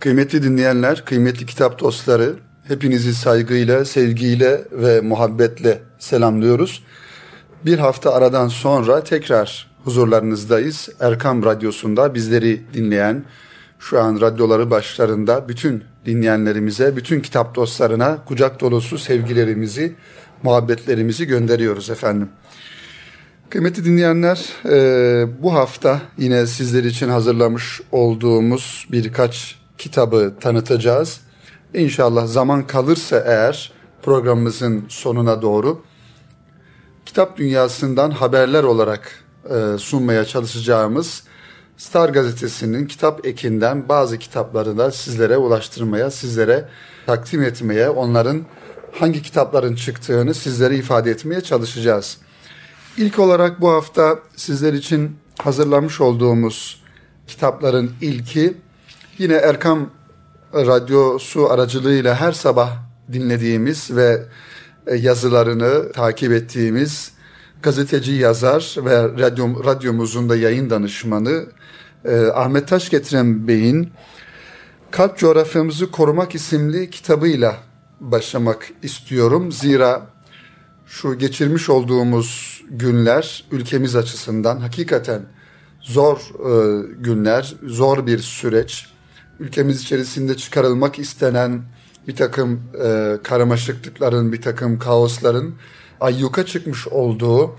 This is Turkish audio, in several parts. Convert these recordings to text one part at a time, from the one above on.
Kıymetli dinleyenler, kıymetli kitap dostları, hepinizi saygıyla, sevgiyle ve muhabbetle selamlıyoruz. Bir hafta aradan sonra tekrar huzurlarınızdayız. Erkam Radyosu'nda bizleri dinleyen, şu an radyoları başlarında bütün dinleyenlerimize, bütün kitap dostlarına kucak dolusu sevgilerimizi, muhabbetlerimizi gönderiyoruz efendim. Kıymetli dinleyenler, e, bu hafta yine sizler için hazırlamış olduğumuz birkaç kitabı tanıtacağız. İnşallah zaman kalırsa eğer programımızın sonuna doğru kitap dünyasından haberler olarak e, sunmaya çalışacağımız Star Gazetesi'nin kitap ekinden bazı kitapları da sizlere ulaştırmaya, sizlere takdim etmeye, onların hangi kitapların çıktığını sizlere ifade etmeye çalışacağız. İlk olarak bu hafta sizler için hazırlamış olduğumuz kitapların ilki yine Erkam Radyosu aracılığıyla her sabah dinlediğimiz ve e, yazılarını takip ettiğimiz gazeteci yazar ve radyo, radyomuzun da yayın danışmanı e, Ahmet Taş getiren Bey'in Kalp Coğrafyamızı Korumak isimli kitabıyla başlamak istiyorum. Zira şu geçirmiş olduğumuz günler ülkemiz açısından hakikaten zor e, günler, zor bir süreç. Ülkemiz içerisinde çıkarılmak istenen bir takım e, karmaşıklıkların, bir takım kaosların ayyuka çıkmış olduğu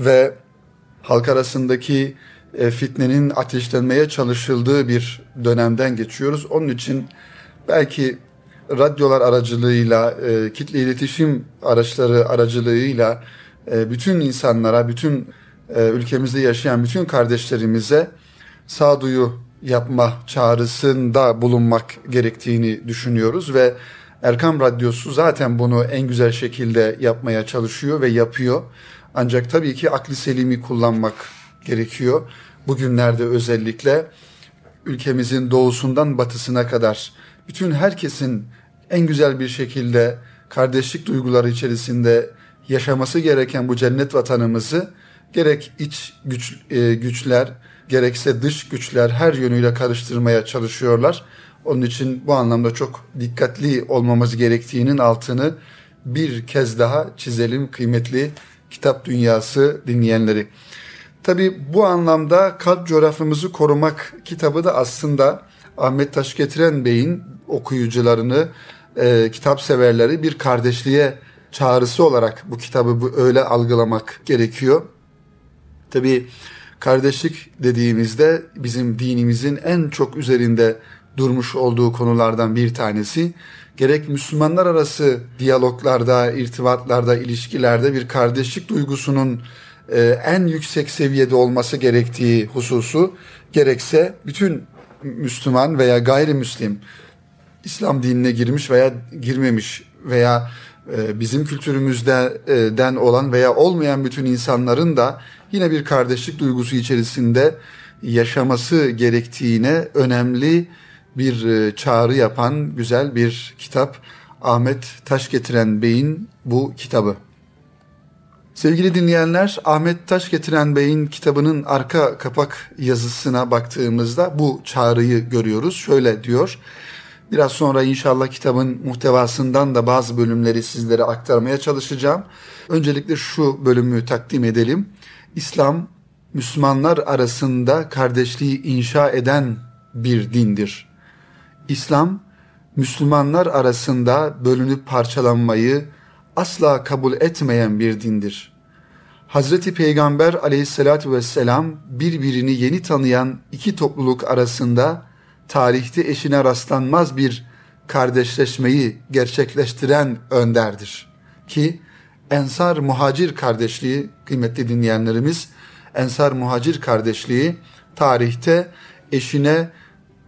ve halk arasındaki e, fitnenin ateşlenmeye çalışıldığı bir dönemden geçiyoruz. Onun için belki radyolar aracılığıyla, e, kitle iletişim araçları aracılığıyla e, bütün insanlara, bütün e, ülkemizde yaşayan bütün kardeşlerimize sağduyu yapma çağrısında bulunmak gerektiğini düşünüyoruz ve Erkam Radyosu zaten bunu en güzel şekilde yapmaya çalışıyor ve yapıyor. Ancak tabii ki akli selimi kullanmak gerekiyor. Bugünlerde özellikle ülkemizin doğusundan batısına kadar bütün herkesin en güzel bir şekilde kardeşlik duyguları içerisinde yaşaması gereken bu cennet vatanımızı gerek iç güç, e, güçler gerekse dış güçler her yönüyle karıştırmaya çalışıyorlar. Onun için bu anlamda çok dikkatli olmamız gerektiğinin altını bir kez daha çizelim kıymetli kitap dünyası dinleyenleri. Tabi bu anlamda kalp coğrafyamızı korumak kitabı da aslında Ahmet Taş Getiren Bey'in okuyucularını, e, kitap severleri bir kardeşliğe çağrısı olarak bu kitabı bu öyle algılamak gerekiyor. Tabi kardeşlik dediğimizde bizim dinimizin en çok üzerinde durmuş olduğu konulardan bir tanesi. Gerek Müslümanlar arası diyaloglarda, irtibatlarda, ilişkilerde bir kardeşlik duygusunun e, en yüksek seviyede olması gerektiği hususu gerekse bütün Müslüman veya gayrimüslim İslam dinine girmiş veya girmemiş veya bizim kültürümüzden olan veya olmayan bütün insanların da yine bir kardeşlik duygusu içerisinde yaşaması gerektiğine önemli bir e, çağrı yapan güzel bir kitap. Ahmet Taş Getiren Bey'in bu kitabı. Sevgili dinleyenler, Ahmet Taş Getiren Bey'in kitabının arka kapak yazısına baktığımızda bu çağrıyı görüyoruz. Şöyle diyor, biraz sonra inşallah kitabın muhtevasından da bazı bölümleri sizlere aktarmaya çalışacağım. Öncelikle şu bölümü takdim edelim. İslam, Müslümanlar arasında kardeşliği inşa eden bir dindir. İslam, Müslümanlar arasında bölünüp parçalanmayı asla kabul etmeyen bir dindir. Hazreti Peygamber aleyhissalatü vesselam birbirini yeni tanıyan iki topluluk arasında tarihte eşine rastlanmaz bir kardeşleşmeyi gerçekleştiren önderdir. Ki Ensar Muhacir kardeşliği kıymetli dinleyenlerimiz Ensar Muhacir kardeşliği tarihte eşine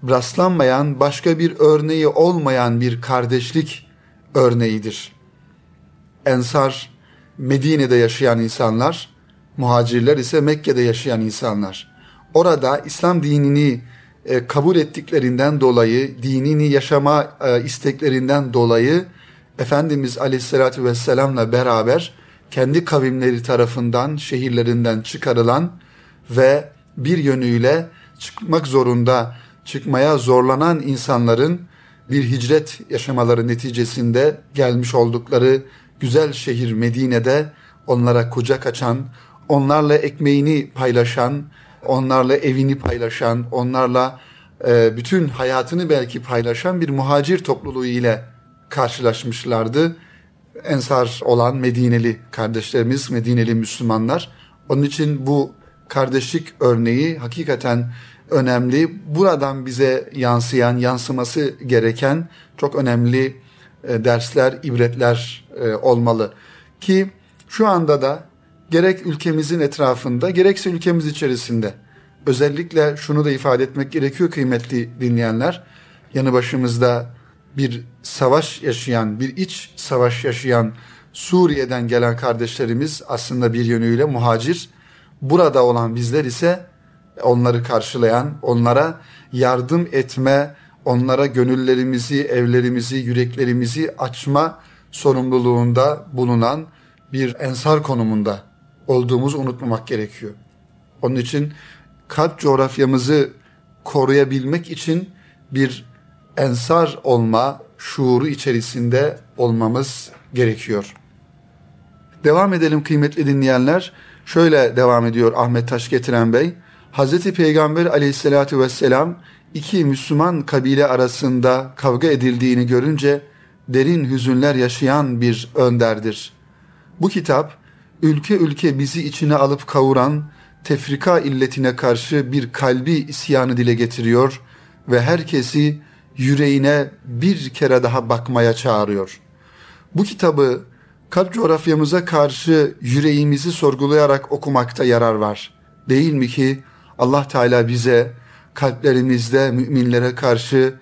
rastlanmayan başka bir örneği olmayan bir kardeşlik örneğidir. Ensar Medine'de yaşayan insanlar, muhacirler ise Mekke'de yaşayan insanlar. Orada İslam dinini e, kabul ettiklerinden dolayı, dinini yaşama e, isteklerinden dolayı Efendimiz Aleyhisselatü Vesselam'la beraber kendi kavimleri tarafından şehirlerinden çıkarılan ve bir yönüyle çıkmak zorunda çıkmaya zorlanan insanların bir hicret yaşamaları neticesinde gelmiş oldukları güzel şehir Medine'de onlara kucak açan, onlarla ekmeğini paylaşan, onlarla evini paylaşan, onlarla e, bütün hayatını belki paylaşan bir muhacir topluluğu ile karşılaşmışlardı. Ensar olan Medineli kardeşlerimiz, Medineli Müslümanlar. Onun için bu kardeşlik örneği hakikaten önemli. Buradan bize yansıyan, yansıması gereken çok önemli e, dersler, ibretler e, olmalı. Ki şu anda da gerek ülkemizin etrafında gerekse ülkemiz içerisinde özellikle şunu da ifade etmek gerekiyor kıymetli dinleyenler. Yanı başımızda bir savaş yaşayan, bir iç savaş yaşayan Suriye'den gelen kardeşlerimiz aslında bir yönüyle muhacir. Burada olan bizler ise onları karşılayan, onlara yardım etme, onlara gönüllerimizi, evlerimizi, yüreklerimizi açma sorumluluğunda bulunan bir ensar konumunda olduğumuzu unutmamak gerekiyor. Onun için kalp coğrafyamızı koruyabilmek için bir ensar olma şuuru içerisinde olmamız gerekiyor. Devam edelim kıymetli dinleyenler. Şöyle devam ediyor Ahmet Taş getiren Bey. Hazreti Peygamber aleyhissalatü vesselam iki Müslüman kabile arasında kavga edildiğini görünce derin hüzünler yaşayan bir önderdir. Bu kitap ülke ülke bizi içine alıp kavuran tefrika illetine karşı bir kalbi isyanı dile getiriyor ve herkesi yüreğine bir kere daha bakmaya çağırıyor. Bu kitabı kalp coğrafyamıza karşı yüreğimizi sorgulayarak okumakta yarar var. Değil mi ki Allah Teala bize kalplerimizde müminlere karşı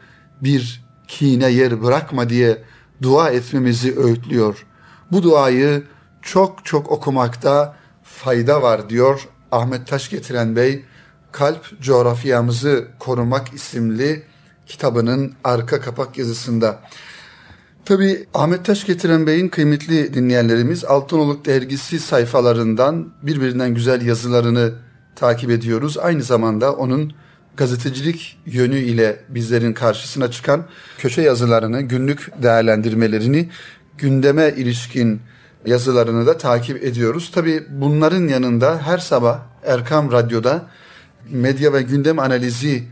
bir kine yer bırakma diye dua etmemizi öğütlüyor. Bu duayı çok çok okumakta fayda var diyor Ahmet Taş getiren Bey Kalp Coğrafyamızı Korumak isimli kitabının arka kapak yazısında. Tabi Ahmet Taş getiren Bey'in kıymetli dinleyenlerimiz Altınoluk dergisi sayfalarından birbirinden güzel yazılarını takip ediyoruz. Aynı zamanda onun gazetecilik yönü ile bizlerin karşısına çıkan köşe yazılarını, günlük değerlendirmelerini, gündeme ilişkin yazılarını da takip ediyoruz. Tabi bunların yanında her sabah Erkam Radyo'da medya ve gündem analizi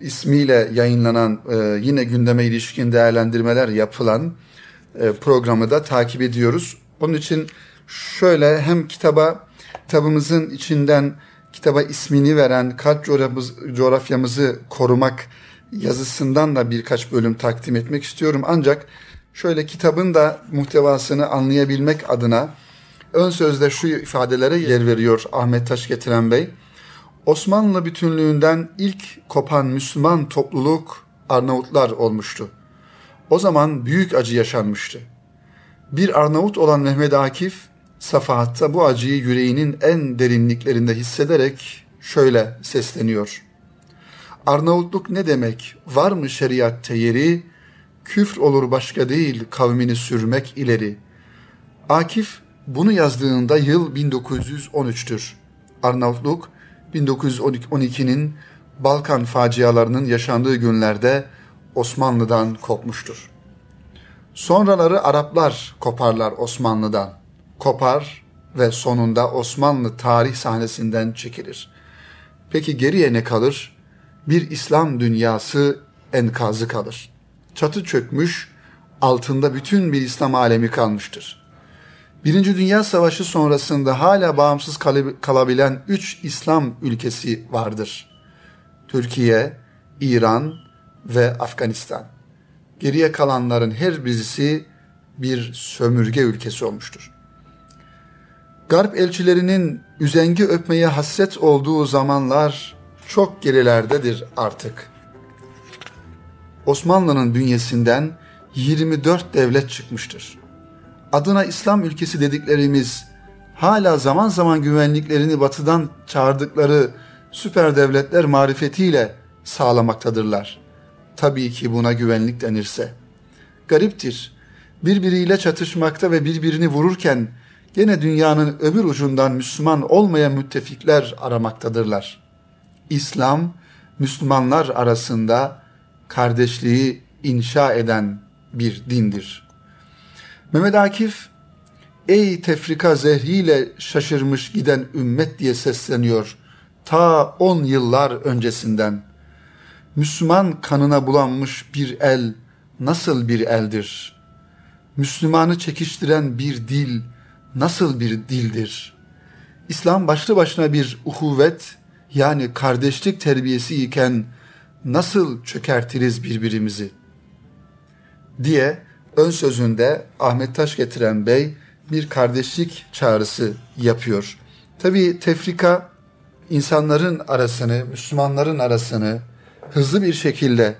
ismiyle yayınlanan e, yine gündeme ilişkin değerlendirmeler yapılan e, programı da takip ediyoruz. Onun için şöyle hem kitaba kitabımızın içinden kitaba ismini veren kalp coğrafyamızı korumak yazısından da birkaç bölüm takdim etmek istiyorum. Ancak şöyle kitabın da muhtevasını anlayabilmek adına ön sözde şu ifadelere yer veriyor Ahmet Taş getiren Bey. Osmanlı bütünlüğünden ilk kopan Müslüman topluluk Arnavutlar olmuştu. O zaman büyük acı yaşanmıştı. Bir Arnavut olan Mehmet Akif, Safahat'ta bu acıyı yüreğinin en derinliklerinde hissederek şöyle sesleniyor. Arnavutluk ne demek? Var mı şeriatte yeri? Küfr olur başka değil kavmini sürmek ileri. Akif bunu yazdığında yıl 1913'tür. Arnavutluk 1912'nin Balkan facialarının yaşandığı günlerde Osmanlı'dan kopmuştur. Sonraları Araplar koparlar Osmanlı'dan. Kopar ve sonunda Osmanlı tarih sahnesinden çekilir. Peki geriye ne kalır? Bir İslam dünyası enkazı kalır. Çatı çökmüş, altında bütün bir İslam alemi kalmıştır.'' Birinci Dünya Savaşı sonrasında hala bağımsız kalabilen üç İslam ülkesi vardır. Türkiye, İran ve Afganistan. Geriye kalanların her birisi bir sömürge ülkesi olmuştur. Garp elçilerinin üzengi öpmeye hasret olduğu zamanlar çok gerilerdedir artık. Osmanlı'nın bünyesinden 24 devlet çıkmıştır adına İslam ülkesi dediklerimiz hala zaman zaman güvenliklerini batıdan çağırdıkları süper devletler marifetiyle sağlamaktadırlar. Tabii ki buna güvenlik denirse. Gariptir. Birbiriyle çatışmakta ve birbirini vururken gene dünyanın öbür ucundan Müslüman olmayan müttefikler aramaktadırlar. İslam Müslümanlar arasında kardeşliği inşa eden bir dindir. Mehmet Akif, ey tefrika zehriyle şaşırmış giden ümmet diye sesleniyor ta on yıllar öncesinden. Müslüman kanına bulanmış bir el nasıl bir eldir? Müslümanı çekiştiren bir dil nasıl bir dildir? İslam başlı başına bir uhuvvet yani kardeşlik terbiyesi iken nasıl çökertiriz birbirimizi? diye ön sözünde Ahmet Taş getiren Bey bir kardeşlik çağrısı yapıyor. Tabi tefrika insanların arasını, Müslümanların arasını hızlı bir şekilde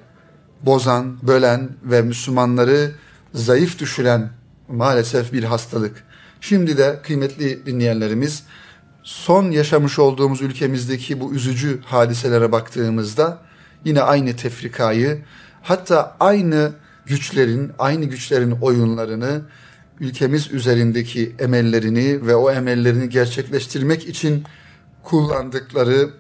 bozan, bölen ve Müslümanları zayıf düşüren maalesef bir hastalık. Şimdi de kıymetli dinleyenlerimiz son yaşamış olduğumuz ülkemizdeki bu üzücü hadiselere baktığımızda yine aynı tefrikayı hatta aynı güçlerin, aynı güçlerin oyunlarını ülkemiz üzerindeki emellerini ve o emellerini gerçekleştirmek için kullandıkları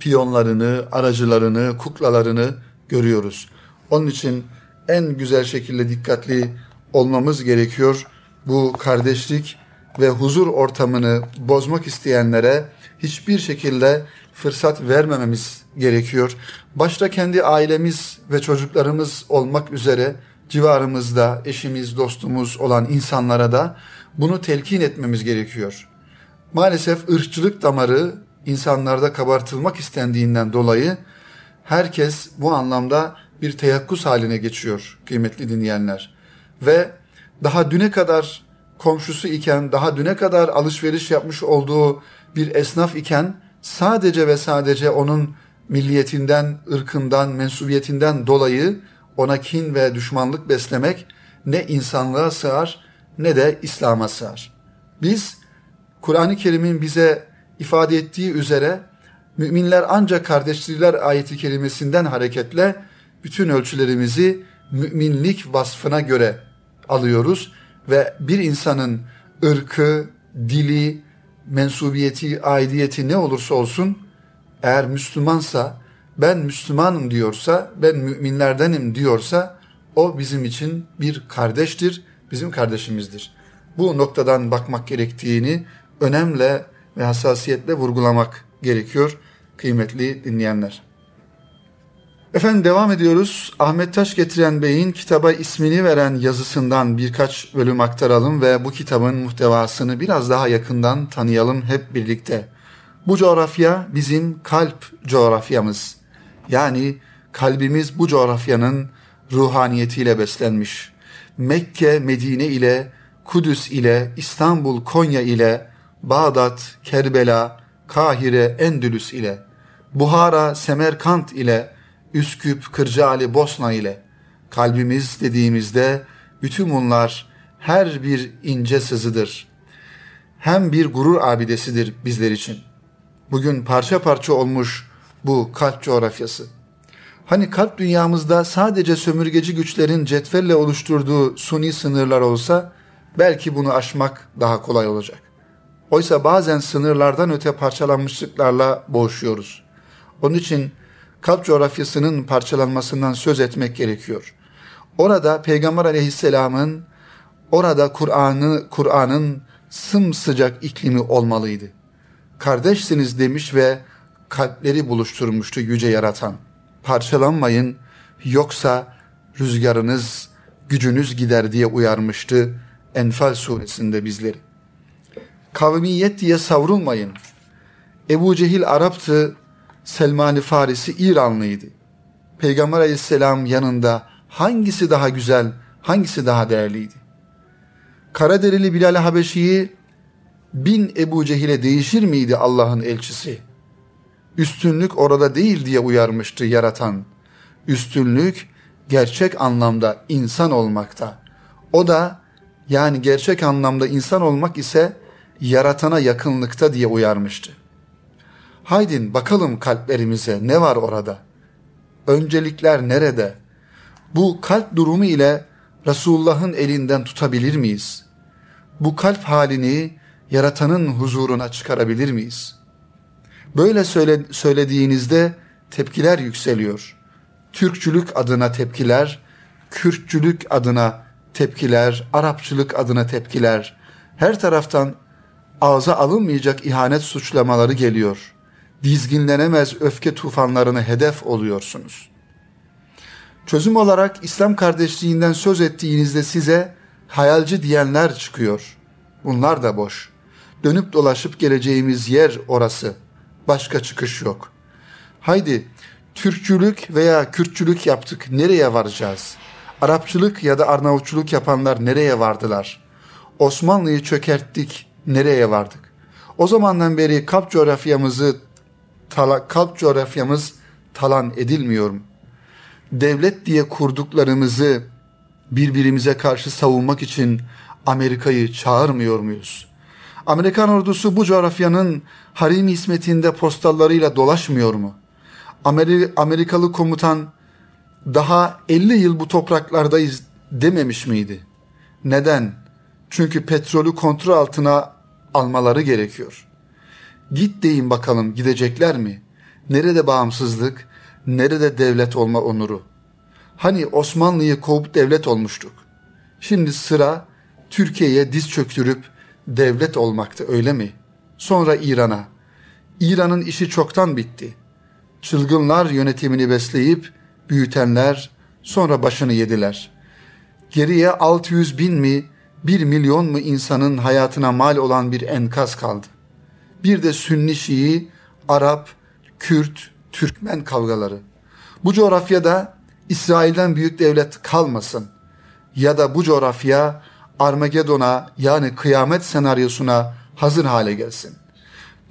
piyonlarını, aracılarını, kuklalarını görüyoruz. Onun için en güzel şekilde dikkatli olmamız gerekiyor. Bu kardeşlik ve huzur ortamını bozmak isteyenlere hiçbir şekilde fırsat vermememiz gerekiyor. Başta kendi ailemiz ve çocuklarımız olmak üzere civarımızda eşimiz, dostumuz olan insanlara da bunu telkin etmemiz gerekiyor. Maalesef ırkçılık damarı insanlarda kabartılmak istendiğinden dolayı herkes bu anlamda bir teyakkuz haline geçiyor kıymetli dinleyenler. Ve daha düne kadar komşusu iken, daha düne kadar alışveriş yapmış olduğu bir esnaf iken sadece ve sadece onun milliyetinden, ırkından, mensubiyetinden dolayı ona kin ve düşmanlık beslemek ne insanlığa sığar ne de İslam'a sığar. Biz Kur'an-ı Kerim'in bize ifade ettiği üzere müminler ancak kardeşliler ayeti kerimesinden hareketle bütün ölçülerimizi müminlik vasfına göre alıyoruz ve bir insanın ırkı, dili, mensubiyeti, aidiyeti ne olursa olsun eğer Müslümansa, ben Müslümanım diyorsa, ben müminlerdenim diyorsa o bizim için bir kardeştir, bizim kardeşimizdir. Bu noktadan bakmak gerektiğini önemle ve hassasiyetle vurgulamak gerekiyor kıymetli dinleyenler. Efendim devam ediyoruz. Ahmet Taş getiren Bey'in kitaba ismini veren yazısından birkaç bölüm aktaralım ve bu kitabın muhtevasını biraz daha yakından tanıyalım hep birlikte. Bu coğrafya bizim kalp coğrafyamız. Yani kalbimiz bu coğrafyanın ruhaniyetiyle beslenmiş. Mekke, Medine ile, Kudüs ile, İstanbul, Konya ile, Bağdat, Kerbela, Kahire, Endülüs ile, Buhara, Semerkant ile, Üsküp, Kırcaali, Bosna ile kalbimiz dediğimizde bütün bunlar her bir ince sızıdır. Hem bir gurur abidesidir bizler için. Bugün parça parça olmuş bu kalp coğrafyası. Hani kalp dünyamızda sadece sömürgeci güçlerin cetvelle oluşturduğu suni sınırlar olsa belki bunu aşmak daha kolay olacak. Oysa bazen sınırlardan öte parçalanmışlıklarla boğuşuyoruz. Onun için kalp coğrafyasının parçalanmasından söz etmek gerekiyor. Orada Peygamber aleyhisselamın, orada Kur'an'ı Kur'an'ın sımsıcak iklimi olmalıydı. Kardeşsiniz demiş ve kalpleri buluşturmuştu yüce yaratan. Parçalanmayın yoksa rüzgarınız, gücünüz gider diye uyarmıştı Enfal suresinde bizleri. Kavmiyet diye savrulmayın. Ebu Cehil Arap'tı, Selman-ı Farisi İranlıydı. Peygamber aleyhisselam yanında hangisi daha güzel, hangisi daha değerliydi? Karaderili Bilal Habeşi'yi bin Ebu Cehil'e değişir miydi Allah'ın elçisi? Üstünlük orada değil diye uyarmıştı yaratan. Üstünlük gerçek anlamda insan olmakta. O da yani gerçek anlamda insan olmak ise yaratana yakınlıkta diye uyarmıştı. Haydin bakalım kalplerimize ne var orada? Öncelikler nerede? Bu kalp durumu ile Resulullah'ın elinden tutabilir miyiz? Bu kalp halini yaratanın huzuruna çıkarabilir miyiz? Böyle söyle, söylediğinizde tepkiler yükseliyor. Türkçülük adına tepkiler, Kürtçülük adına tepkiler, Arapçılık adına tepkiler. Her taraftan ağza alınmayacak ihanet suçlamaları geliyor. Dizginlenemez öfke tufanlarına hedef oluyorsunuz. Çözüm olarak İslam kardeşliğinden söz ettiğinizde size hayalci diyenler çıkıyor. Bunlar da boş. Dönüp dolaşıp geleceğimiz yer orası. Başka çıkış yok. Haydi Türkçülük veya Kürtçülük yaptık nereye varacağız? Arapçılık ya da Arnavutçuluk yapanlar nereye vardılar? Osmanlı'yı çökerttik nereye vardık? O zamandan beri kalp coğrafyamızı tala, kalp coğrafyamız talan edilmiyor? Devlet diye kurduklarımızı birbirimize karşı savunmak için Amerika'yı çağırmıyor muyuz? Amerikan ordusu bu coğrafyanın harim hizmetinde postallarıyla dolaşmıyor mu? Ameri Amerikalı komutan daha 50 yıl bu topraklardayız dememiş miydi? Neden? Çünkü petrolü kontrol altına almaları gerekiyor. Git deyin bakalım gidecekler mi? Nerede bağımsızlık, nerede devlet olma onuru? Hani Osmanlı'yı kovup devlet olmuştuk. Şimdi sıra Türkiye'ye diz çöktürüp devlet olmakta öyle mi? Sonra İran'a. İran'ın işi çoktan bitti. Çılgınlar yönetimini besleyip büyütenler sonra başını yediler. Geriye 600 bin mi, 1 milyon mu insanın hayatına mal olan bir enkaz kaldı. Bir de Sünni Şii, Arap, Kürt, Türkmen kavgaları. Bu coğrafyada İsrail'den büyük devlet kalmasın ya da bu coğrafya Armagedon'a yani kıyamet senaryosuna hazır hale gelsin.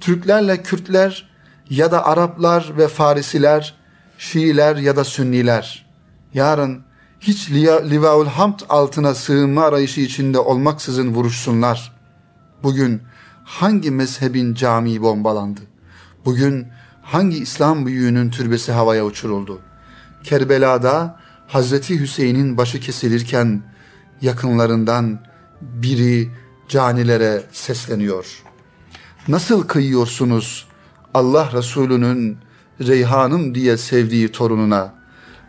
Türklerle Kürtler ya da Araplar ve Farisiler, Şiiler ya da Sünniler yarın hiç Livaul Hamd altına sığınma arayışı içinde olmaksızın vuruşsunlar. Bugün hangi mezhebin camii bombalandı? Bugün hangi İslam büyüğünün türbesi havaya uçuruldu? Kerbela'da Hazreti Hüseyin'in başı kesilirken yakınlarından biri canilere sesleniyor. Nasıl kıyıyorsunuz Allah Resulü'nün Reyhan'ım diye sevdiği torununa?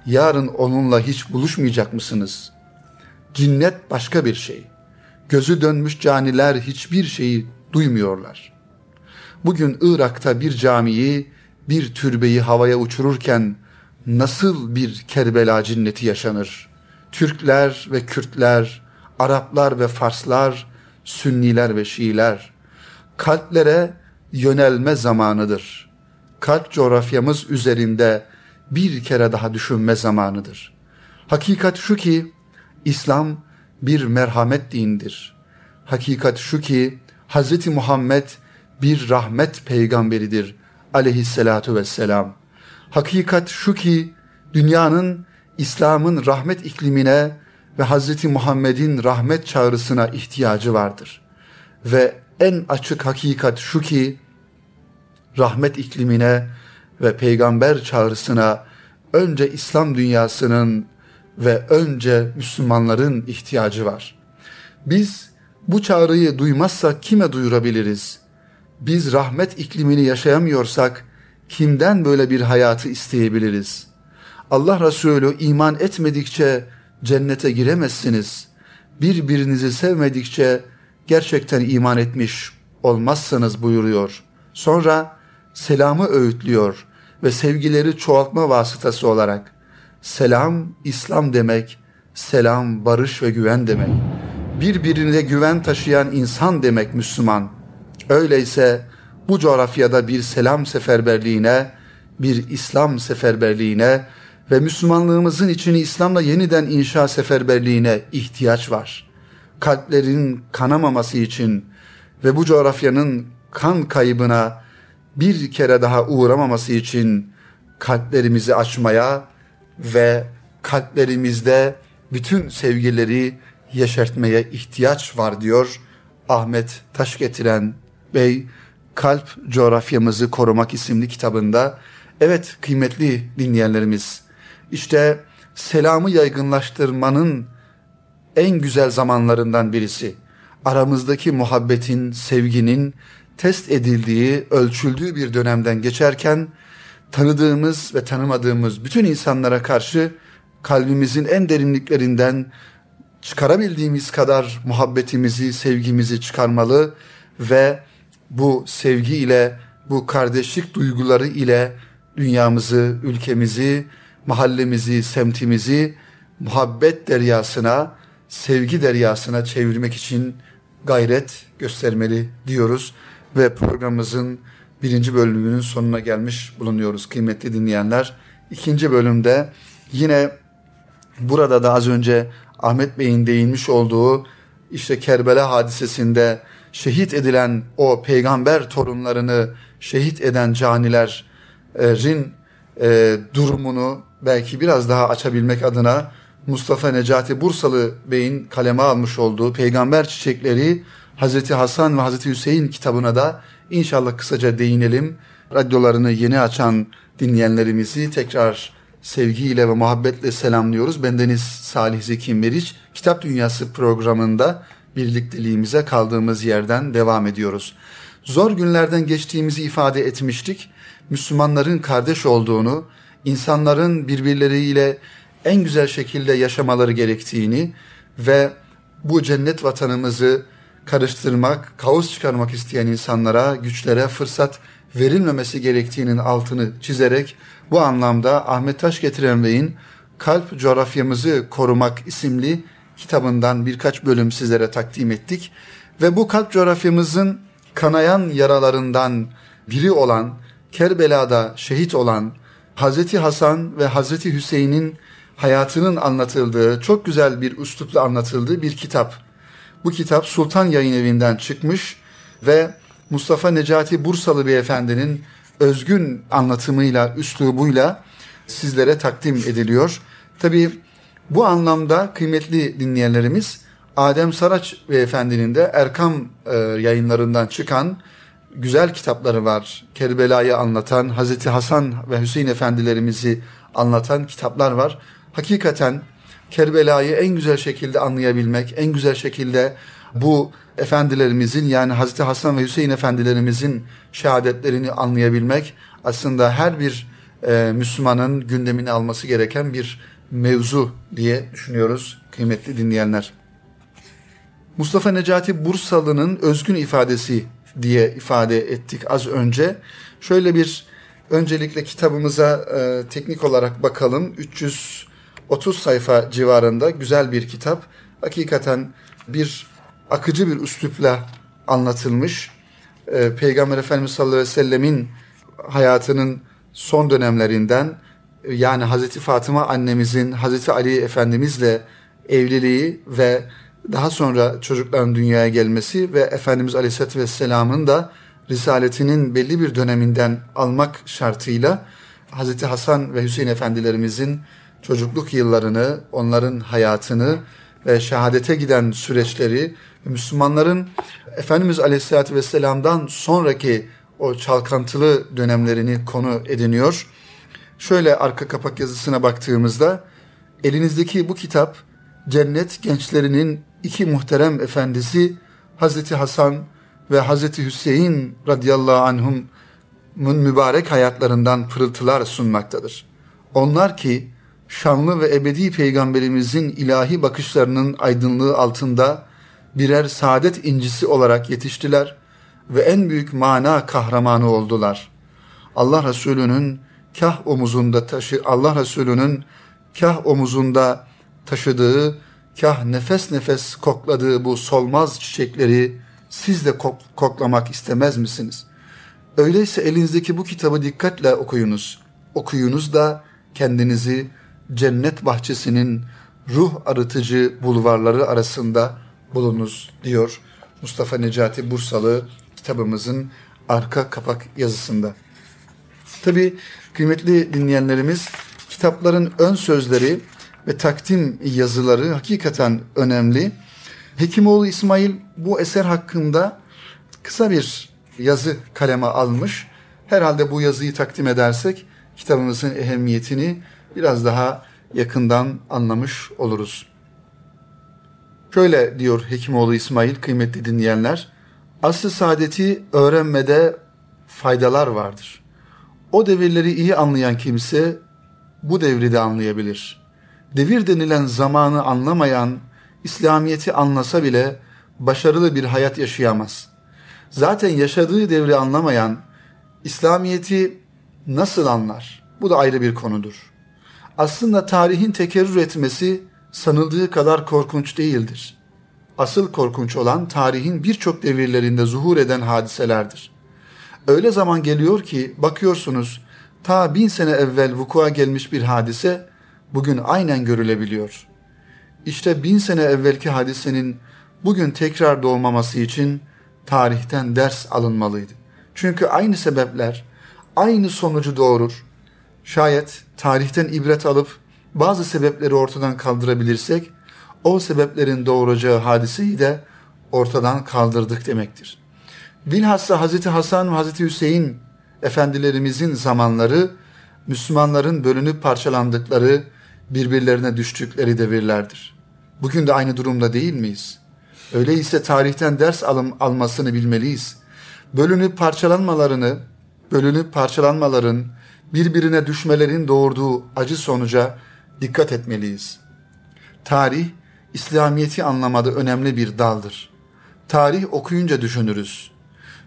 Yarın onunla hiç buluşmayacak mısınız? Cinnet başka bir şey. Gözü dönmüş caniler hiçbir şeyi duymuyorlar. Bugün Irak'ta bir camiyi, bir türbeyi havaya uçururken nasıl bir Kerbela cinneti yaşanır? Türkler ve Kürtler, Araplar ve Farslar, Sünniler ve Şiiler. Kalplere yönelme zamanıdır. Kalp coğrafyamız üzerinde bir kere daha düşünme zamanıdır. Hakikat şu ki İslam bir merhamet dindir. Hakikat şu ki Hz. Muhammed bir rahmet peygamberidir aleyhissalatu vesselam. Hakikat şu ki dünyanın İslam'ın rahmet iklimine ve Hz. Muhammed'in rahmet çağrısına ihtiyacı vardır. Ve en açık hakikat şu ki rahmet iklimine ve peygamber çağrısına önce İslam dünyasının ve önce Müslümanların ihtiyacı var. Biz bu çağrıyı duymazsak kime duyurabiliriz? Biz rahmet iklimini yaşayamıyorsak kimden böyle bir hayatı isteyebiliriz? Allah Resulü iman etmedikçe cennete giremezsiniz. Birbirinizi sevmedikçe gerçekten iman etmiş olmazsanız buyuruyor. Sonra selamı öğütlüyor ve sevgileri çoğaltma vasıtası olarak selam İslam demek, selam barış ve güven demek. Birbirine güven taşıyan insan demek Müslüman. Öyleyse bu coğrafyada bir selam seferberliğine, bir İslam seferberliğine ve Müslümanlığımızın içini İslam'la yeniden inşa seferberliğine ihtiyaç var. Kalplerin kanamaması için ve bu coğrafyanın kan kaybına bir kere daha uğramaması için kalplerimizi açmaya ve kalplerimizde bütün sevgileri yeşertmeye ihtiyaç var diyor Ahmet Taş getiren Bey Kalp Coğrafyamızı Korumak isimli kitabında. Evet kıymetli dinleyenlerimiz işte selamı yaygınlaştırmanın en güzel zamanlarından birisi. Aramızdaki muhabbetin, sevginin test edildiği, ölçüldüğü bir dönemden geçerken tanıdığımız ve tanımadığımız bütün insanlara karşı kalbimizin en derinliklerinden çıkarabildiğimiz kadar muhabbetimizi, sevgimizi çıkarmalı ve bu sevgi ile, bu kardeşlik duyguları ile dünyamızı, ülkemizi, mahallemizi, semtimizi muhabbet deryasına, sevgi deryasına çevirmek için gayret göstermeli diyoruz ve programımızın birinci bölümünün sonuna gelmiş bulunuyoruz kıymetli dinleyenler. İkinci bölümde yine burada da az önce Ahmet Bey'in değinmiş olduğu işte Kerbela hadisesinde şehit edilen o peygamber torunlarını şehit eden canilerin e, durumunu belki biraz daha açabilmek adına Mustafa Necati Bursalı Bey'in kaleme almış olduğu Peygamber Çiçekleri Hazreti Hasan ve Hazreti Hüseyin kitabına da inşallah kısaca değinelim. Radyolarını yeni açan dinleyenlerimizi tekrar sevgiyle ve muhabbetle selamlıyoruz. Bendeniz Salih Zeki Meriç. Kitap Dünyası programında birlikteliğimize kaldığımız yerden devam ediyoruz. Zor günlerden geçtiğimizi ifade etmiştik. Müslümanların kardeş olduğunu, insanların birbirleriyle en güzel şekilde yaşamaları gerektiğini ve bu cennet vatanımızı karıştırmak, kaos çıkarmak isteyen insanlara, güçlere fırsat verilmemesi gerektiğinin altını çizerek bu anlamda Ahmet Taş Getiren Bey'in Kalp Coğrafyamızı Korumak isimli kitabından birkaç bölüm sizlere takdim ettik. Ve bu kalp coğrafyamızın kanayan yaralarından biri olan, Kerbela'da şehit olan Hazreti Hasan ve Hazreti Hüseyin'in hayatının anlatıldığı, çok güzel bir üslupla anlatıldığı bir kitap. Bu kitap Sultan Yayın Evi'nden çıkmış ve Mustafa Necati Bursalı Beyefendinin özgün anlatımıyla, üslubuyla sizlere takdim ediliyor. Tabii bu anlamda kıymetli dinleyenlerimiz Adem Saraç Beyefendinin de Erkam e, yayınlarından çıkan güzel kitapları var. Kerbela'yı anlatan, Hazreti Hasan ve Hüseyin Efendilerimizi anlatan kitaplar var. Hakikaten Kerbela'yı en güzel şekilde anlayabilmek, en güzel şekilde bu efendilerimizin yani Hazreti Hasan ve Hüseyin efendilerimizin şehadetlerini anlayabilmek aslında her bir e, Müslümanın gündemini alması gereken bir mevzu diye düşünüyoruz kıymetli dinleyenler. Mustafa Necati Bursalı'nın özgün ifadesi diye ifade ettik az önce. Şöyle bir öncelikle kitabımıza e, teknik olarak bakalım. 330 sayfa civarında güzel bir kitap. Hakikaten bir akıcı bir üslupla anlatılmış. E, Peygamber Efendimiz sallallahu aleyhi ve sellemin hayatının son dönemlerinden yani Hazreti Fatıma annemizin Hazreti Ali Efendimizle evliliği ve daha sonra çocukların dünyaya gelmesi ve Efendimiz Aleyhisselatü Vesselam'ın da risaletinin belli bir döneminden almak şartıyla Hazreti Hasan ve Hüseyin Efendilerimizin çocukluk yıllarını, onların hayatını ve şehadete giden süreçleri Müslümanların Efendimiz Aleyhisselatü Vesselam'dan sonraki o çalkantılı dönemlerini konu ediniyor. Şöyle arka kapak yazısına baktığımızda elinizdeki bu kitap cennet gençlerinin iki muhterem efendisi Hazreti Hasan ve Hazreti Hüseyin radıyallahu anhum'un mübarek hayatlarından pırıltılar sunmaktadır. Onlar ki şanlı ve ebedi peygamberimizin ilahi bakışlarının aydınlığı altında birer saadet incisi olarak yetiştiler ve en büyük mana kahramanı oldular. Allah Resulü'nün kah omuzunda taşı Allah Resulü'nün kah omuzunda taşıdığı, kah nefes nefes kokladığı bu solmaz çiçekleri siz de kok koklamak istemez misiniz? Öyleyse elinizdeki bu kitabı dikkatle okuyunuz. Okuyunuz da kendinizi cennet bahçesinin ruh arıtıcı bulvarları arasında bulunuz diyor Mustafa Necati Bursalı kitabımızın arka kapak yazısında. Tabi kıymetli dinleyenlerimiz kitapların ön sözleri ve takdim yazıları hakikaten önemli. Hekimoğlu İsmail bu eser hakkında kısa bir yazı kaleme almış. Herhalde bu yazıyı takdim edersek kitabımızın ehemmiyetini biraz daha yakından anlamış oluruz. Şöyle diyor Hekimoğlu İsmail kıymetli dinleyenler. Aslı saadeti öğrenmede faydalar vardır. O devirleri iyi anlayan kimse bu devri de anlayabilir. Devir denilen zamanı anlamayan, İslamiyet'i anlasa bile başarılı bir hayat yaşayamaz. Zaten yaşadığı devri anlamayan, İslamiyet'i nasıl anlar? Bu da ayrı bir konudur. Aslında tarihin tekerrür etmesi sanıldığı kadar korkunç değildir. Asıl korkunç olan tarihin birçok devirlerinde zuhur eden hadiselerdir. Öyle zaman geliyor ki bakıyorsunuz ta bin sene evvel vukua gelmiş bir hadise bugün aynen görülebiliyor. İşte bin sene evvelki hadisenin bugün tekrar doğmaması için tarihten ders alınmalıydı. Çünkü aynı sebepler aynı sonucu doğurur. Şayet tarihten ibret alıp bazı sebepleri ortadan kaldırabilirsek o sebeplerin doğuracağı hadiseyi de ortadan kaldırdık demektir. Bilhassa Hazreti Hasan ve Hazreti Hüseyin efendilerimizin zamanları Müslümanların bölünüp parçalandıkları, birbirlerine düştükleri devirlerdir. Bugün de aynı durumda değil miyiz? Öyleyse tarihten ders alım almasını bilmeliyiz. Bölünüp parçalanmalarını, bölünüp parçalanmaların, birbirine düşmelerin doğurduğu acı sonuca dikkat etmeliyiz. Tarih, İslamiyet'i anlamada önemli bir daldır. Tarih okuyunca düşünürüz.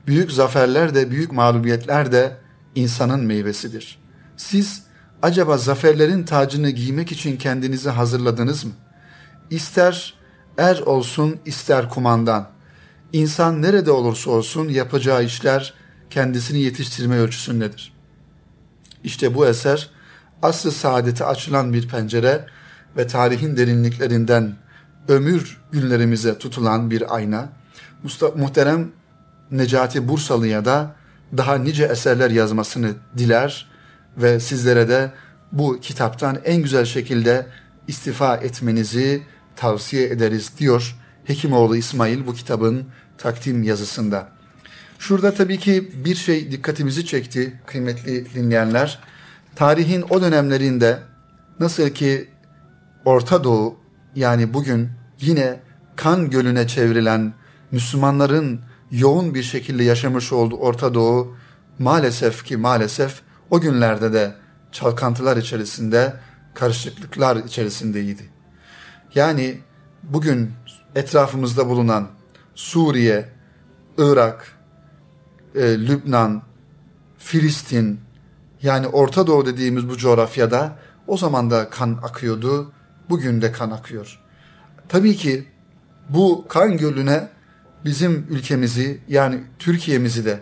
Büyük zaferler de büyük mağlubiyetler de insanın meyvesidir. Siz acaba zaferlerin tacını giymek için kendinizi hazırladınız mı? İster er olsun ister kumandan. İnsan nerede olursa olsun yapacağı işler kendisini yetiştirme ölçüsündedir. İşte bu eser asr-ı saadeti açılan bir pencere ve tarihin derinliklerinden ömür günlerimize tutulan bir ayna. Mustafa, muhterem Necati Bursalı'ya da daha nice eserler yazmasını diler ve sizlere de bu kitaptan en güzel şekilde istifa etmenizi tavsiye ederiz diyor Hekimoğlu İsmail bu kitabın takdim yazısında. Şurada tabii ki bir şey dikkatimizi çekti kıymetli dinleyenler. Tarihin o dönemlerinde nasıl ki Orta Doğu yani bugün yine kan gölüne çevrilen Müslümanların yoğun bir şekilde yaşamış olduğu Orta Doğu maalesef ki maalesef o günlerde de çalkantılar içerisinde, karışıklıklar içerisindeydi. Yani bugün etrafımızda bulunan Suriye, Irak, e, Lübnan, Filistin yani Orta Doğu dediğimiz bu coğrafyada o zaman da kan akıyordu, bugün de kan akıyor. Tabii ki bu kan gölüne bizim ülkemizi yani Türkiye'mizi de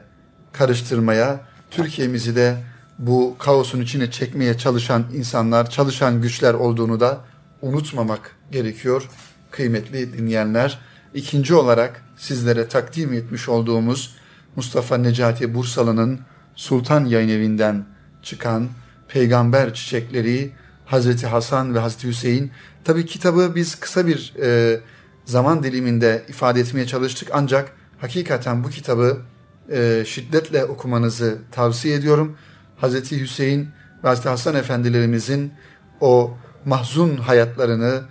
karıştırmaya, Türkiye'mizi de bu kaosun içine çekmeye çalışan insanlar, çalışan güçler olduğunu da unutmamak gerekiyor kıymetli dinleyenler. İkinci olarak sizlere takdim etmiş olduğumuz Mustafa Necati Bursalı'nın Sultan Yayın Evi'nden çıkan Peygamber Çiçekleri Hazreti Hasan ve Hazreti Hüseyin. Tabi kitabı biz kısa bir e, zaman diliminde ifade etmeye çalıştık ancak hakikaten bu kitabı e, şiddetle okumanızı tavsiye ediyorum. Hazreti Hüseyin ve Hazreti Hasan efendilerimizin o mahzun hayatlarını,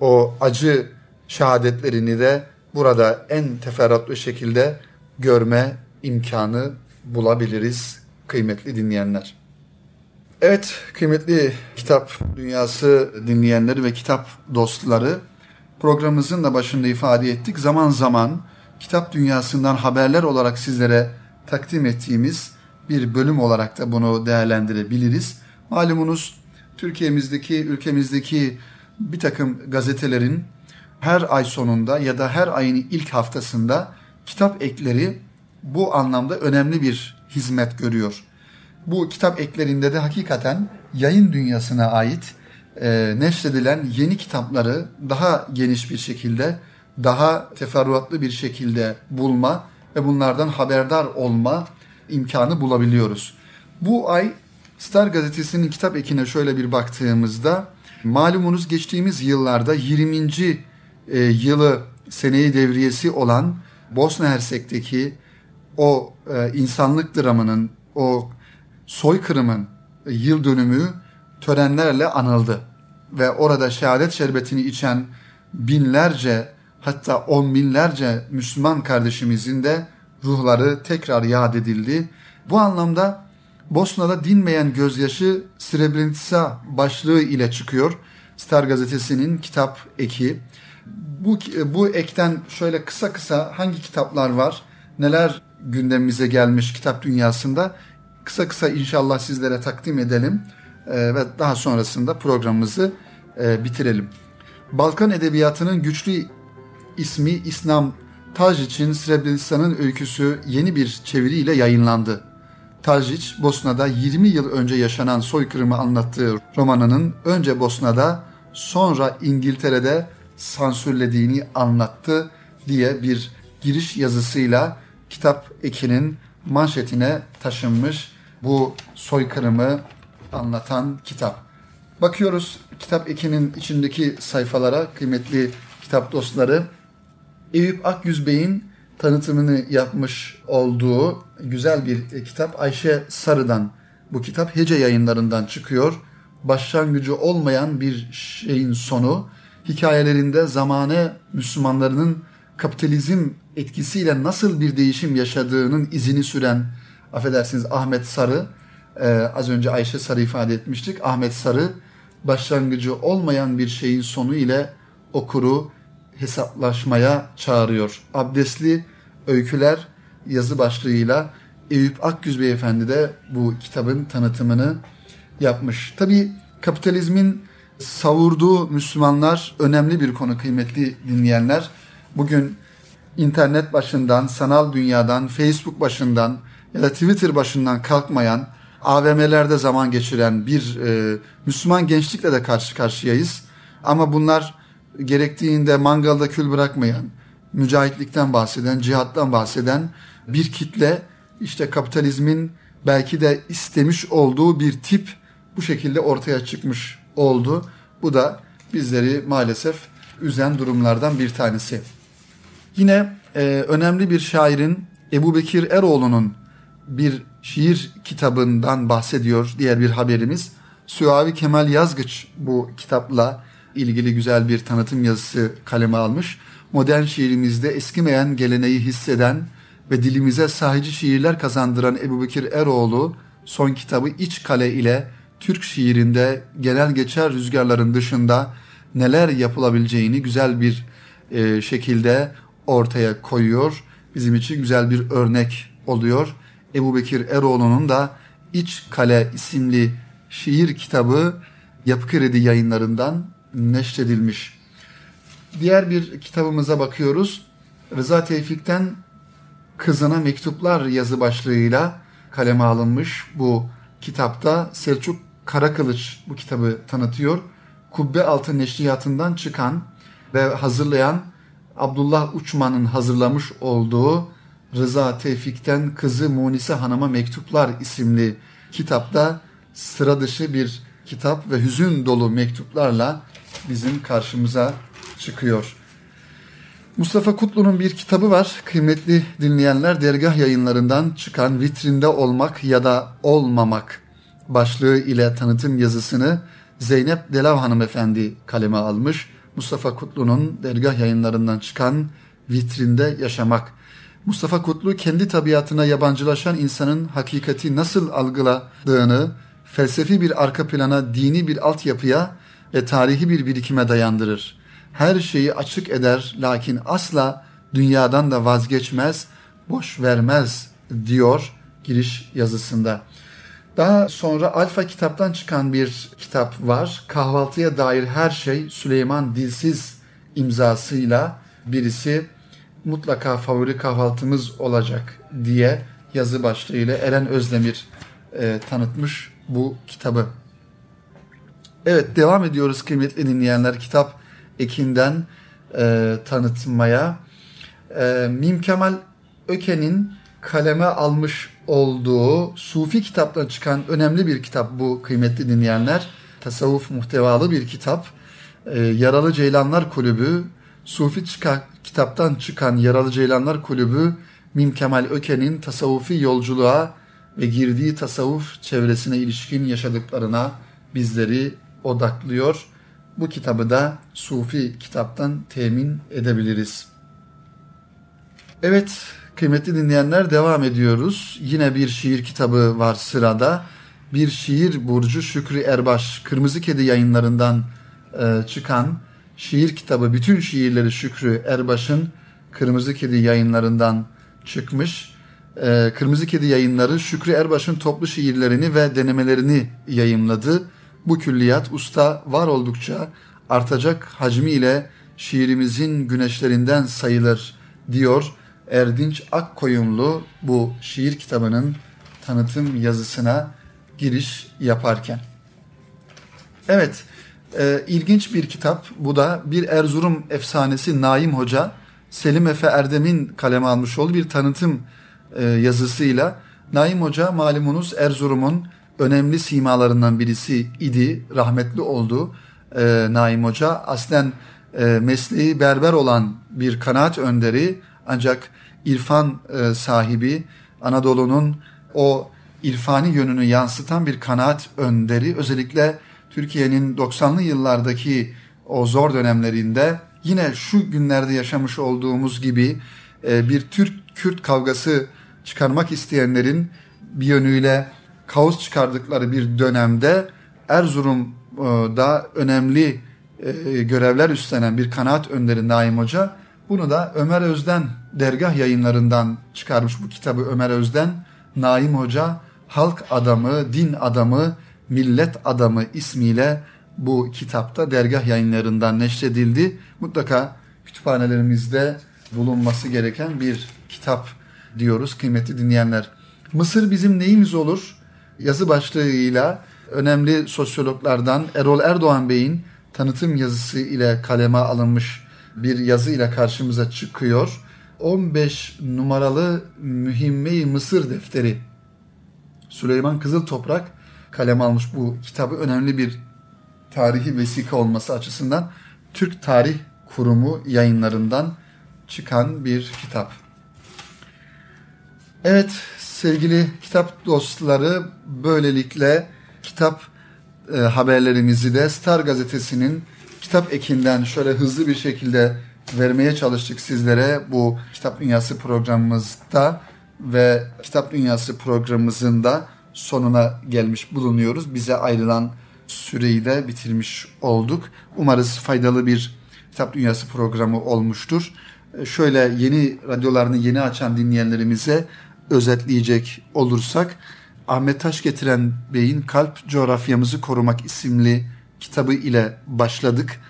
o acı şehadetlerini de burada en teferruatlı şekilde görme imkanı bulabiliriz kıymetli dinleyenler. Evet kıymetli kitap dünyası dinleyenleri ve kitap dostları programımızın da başında ifade ettik. Zaman zaman kitap dünyasından haberler olarak sizlere takdim ettiğimiz bir bölüm olarak da bunu değerlendirebiliriz. Malumunuz Türkiye'mizdeki, ülkemizdeki bir takım gazetelerin her ay sonunda ya da her ayın ilk haftasında kitap ekleri bu anlamda önemli bir hizmet görüyor. Bu kitap eklerinde de hakikaten yayın dünyasına ait e, neşredilen yeni kitapları daha geniş bir şekilde, daha teferruatlı bir şekilde bulma ve bunlardan haberdar olma imkanı bulabiliyoruz. Bu ay Star gazetesinin kitap ekine şöyle bir baktığımızda malumunuz geçtiğimiz yıllarda 20. E, yılı seneyi devriyesi olan Bosna Hersek'teki o e, insanlık dramının, o soykırımın yıl dönümü törenlerle anıldı. Ve orada şehadet şerbetini içen binlerce hatta on binlerce Müslüman kardeşimizin de ruhları tekrar yad edildi. Bu anlamda Bosna'da dinmeyen gözyaşı Srebrenica başlığı ile çıkıyor. Star gazetesinin kitap eki. Bu, bu ekten şöyle kısa kısa hangi kitaplar var, neler gündemimize gelmiş kitap dünyasında kısa kısa inşallah sizlere takdim edelim e, ve daha sonrasında programımızı e, bitirelim. Balkan Edebiyatı'nın güçlü ismi İslam Tajic'in Srebrenica'nın öyküsü yeni bir çeviriyle yayınlandı. Tacic, Bosna'da 20 yıl önce yaşanan soykırımı anlattığı romanının önce Bosna'da sonra İngiltere'de sansürlediğini anlattı diye bir giriş yazısıyla kitap ekinin manşetine taşınmış bu soykırımı anlatan kitap. Bakıyoruz kitap ekinin içindeki sayfalara kıymetli kitap dostları. Eyüp Akyüz Bey'in tanıtımını yapmış olduğu güzel bir kitap Ayşe Sarı'dan. Bu kitap Hece yayınlarından çıkıyor. Başlangıcı olmayan bir şeyin sonu. Hikayelerinde zamane Müslümanlarının kapitalizm etkisiyle nasıl bir değişim yaşadığının izini süren affedersiniz Ahmet Sarı e, az önce Ayşe Sarı ifade etmiştik. Ahmet Sarı başlangıcı olmayan bir şeyin sonu ile okuru hesaplaşmaya çağırıyor. Abdestli öyküler yazı başlığıyla Eyüp Akgüz Beyefendi de bu kitabın tanıtımını yapmış. Tabi kapitalizmin savurduğu Müslümanlar önemli bir konu kıymetli dinleyenler. Bugün internet başından, sanal dünyadan, Facebook başından ya da Twitter başından kalkmayan, AVM'lerde zaman geçiren bir e, Müslüman gençlikle de karşı karşıyayız. Ama bunlar gerektiğinde mangalda kül bırakmayan, mücahitlikten bahseden, cihattan bahseden bir kitle işte kapitalizmin belki de istemiş olduğu bir tip bu şekilde ortaya çıkmış oldu. Bu da bizleri maalesef üzen durumlardan bir tanesi. Yine e, önemli bir şairin Ebu Bekir Eroğlu'nun bir şiir kitabından bahsediyor diğer bir haberimiz. Süavi Kemal Yazgıç bu kitapla ilgili güzel bir tanıtım yazısı kaleme almış. Modern şiirimizde eskimeyen geleneği hisseden ve dilimize sahici şiirler kazandıran Ebu Bekir Eroğlu son kitabı İç Kale ile Türk şiirinde genel geçer rüzgarların dışında neler yapılabileceğini güzel bir e, şekilde ortaya koyuyor. Bizim için güzel bir örnek oluyor. Ebu Bekir Eroğlu'nun da İç Kale isimli şiir kitabı Yapı Kredi yayınlarından neşredilmiş. Diğer bir kitabımıza bakıyoruz. Rıza Tevfik'ten Kızına Mektuplar yazı başlığıyla kaleme alınmış bu kitapta Selçuk Karakılıç bu kitabı tanıtıyor. Kubbe Altı Neşriyatından çıkan ve hazırlayan Abdullah Uçman'ın hazırlamış olduğu Rıza Tevfik'ten Kızı Munise Hanım'a Mektuplar isimli kitapta sıra dışı bir kitap ve hüzün dolu mektuplarla bizim karşımıza çıkıyor. Mustafa Kutlu'nun bir kitabı var. Kıymetli dinleyenler dergah yayınlarından çıkan Vitrinde Olmak ya da Olmamak başlığı ile tanıtım yazısını Zeynep Delav hanımefendi kaleme almış. Mustafa Kutlu'nun dergah yayınlarından çıkan Vitrinde Yaşamak. Mustafa Kutlu kendi tabiatına yabancılaşan insanın hakikati nasıl algıladığını felsefi bir arka plana, dini bir altyapıya ve tarihi bir birikime dayandırır. Her şeyi açık eder lakin asla dünyadan da vazgeçmez, boş vermez diyor giriş yazısında. Daha sonra Alfa kitaptan çıkan bir kitap var. Kahvaltıya dair her şey Süleyman Dilsiz imzasıyla birisi mutlaka favori kahvaltımız olacak diye yazı başlığıyla Eren Özdemir e, tanıtmış bu kitabı. Evet devam ediyoruz kıymetli dinleyenler kitap ekinden e, tanıtmaya. E, Mim Kemal Öke'nin kaleme almış olduğu Sufi kitaptan çıkan önemli bir kitap bu kıymetli dinleyenler. Tasavvuf muhtevalı bir kitap. E, Yaralı Ceylanlar Kulübü Sufi çıkan, kitaptan çıkan Yaralı Ceylanlar Kulübü Mim Kemal Öke'nin tasavvufi yolculuğa ve girdiği tasavvuf çevresine ilişkin yaşadıklarına bizleri odaklıyor. Bu kitabı da Sufi kitaptan temin edebiliriz. Evet Kıymetli dinleyenler devam ediyoruz. Yine bir şiir kitabı var sırada. Bir şiir Burcu Şükrü Erbaş Kırmızı Kedi yayınlarından e, çıkan şiir kitabı. Bütün şiirleri Şükrü Erbaş'ın Kırmızı Kedi yayınlarından çıkmış. E, Kırmızı Kedi yayınları Şükrü Erbaş'ın toplu şiirlerini ve denemelerini yayımladı. Bu külliyat usta var oldukça artacak hacmiyle şiirimizin güneşlerinden sayılır diyor Erdinç Akkoyunlu bu şiir kitabının tanıtım yazısına giriş yaparken. Evet, e, ilginç bir kitap. Bu da bir Erzurum efsanesi Naim Hoca, Selim Efe Erdem'in kaleme almış olduğu bir tanıtım e, yazısıyla. Naim Hoca malumunuz Erzurum'un önemli simalarından birisi idi, rahmetli oldu e, Naim Hoca. Aslen e, mesleği berber olan bir kanaat önderi ancak irfan e, sahibi Anadolu'nun o irfani yönünü yansıtan bir kanaat önderi özellikle Türkiye'nin 90'lı yıllardaki o zor dönemlerinde yine şu günlerde yaşamış olduğumuz gibi e, bir Türk-Kürt kavgası çıkarmak isteyenlerin bir yönüyle kaos çıkardıkları bir dönemde Erzurum'da önemli e, görevler üstlenen bir kanaat önderi Naim Hoca bunu da Ömer Özden dergah yayınlarından çıkarmış bu kitabı Ömer Özden. Naim Hoca halk adamı, din adamı, millet adamı ismiyle bu kitapta dergah yayınlarından neşredildi. Mutlaka kütüphanelerimizde bulunması gereken bir kitap diyoruz kıymetli dinleyenler. Mısır bizim neyimiz olur? Yazı başlığıyla önemli sosyologlardan Erol Erdoğan Bey'in tanıtım yazısı ile kaleme alınmış bir yazı ile karşımıza çıkıyor. 15 numaralı Mühimme-i Mısır defteri. Süleyman Kızıl Toprak kalem almış bu kitabı önemli bir tarihi vesika olması açısından Türk Tarih Kurumu yayınlarından çıkan bir kitap. Evet sevgili kitap dostları böylelikle kitap e, haberlerimizi de Star gazetesinin kitap ekinden şöyle hızlı bir şekilde vermeye çalıştık sizlere bu Kitap Dünyası programımızda ve Kitap Dünyası programımızın da sonuna gelmiş bulunuyoruz. Bize ayrılan süreyi de bitirmiş olduk. Umarız faydalı bir Kitap Dünyası programı olmuştur. Şöyle yeni radyolarını yeni açan dinleyenlerimize özetleyecek olursak Ahmet Taş getiren Bey'in Kalp Coğrafyamızı Korumak isimli kitabı ile başladık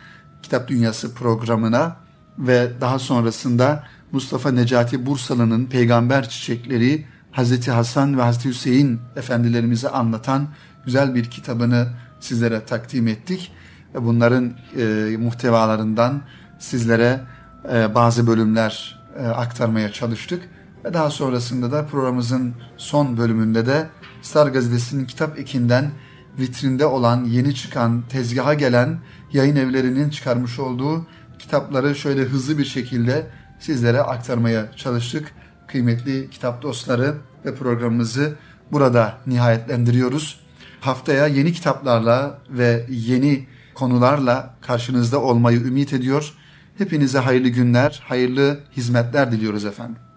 Kitap Dünyası programına ve daha sonrasında Mustafa Necati Bursalı'nın Peygamber Çiçekleri Hazreti Hasan ve Hazreti Hüseyin efendilerimize anlatan güzel bir kitabını sizlere takdim ettik. Bunların e, muhtevalarından sizlere e, bazı bölümler e, aktarmaya çalıştık. Ve daha sonrasında da programımızın son bölümünde de Star Gazetesi'nin kitap ekinden vitrinde olan, yeni çıkan, tezgaha gelen yayın evlerinin çıkarmış olduğu kitapları şöyle hızlı bir şekilde sizlere aktarmaya çalıştık. Kıymetli kitap dostları ve programımızı burada nihayetlendiriyoruz. Haftaya yeni kitaplarla ve yeni konularla karşınızda olmayı ümit ediyor. Hepinize hayırlı günler, hayırlı hizmetler diliyoruz efendim.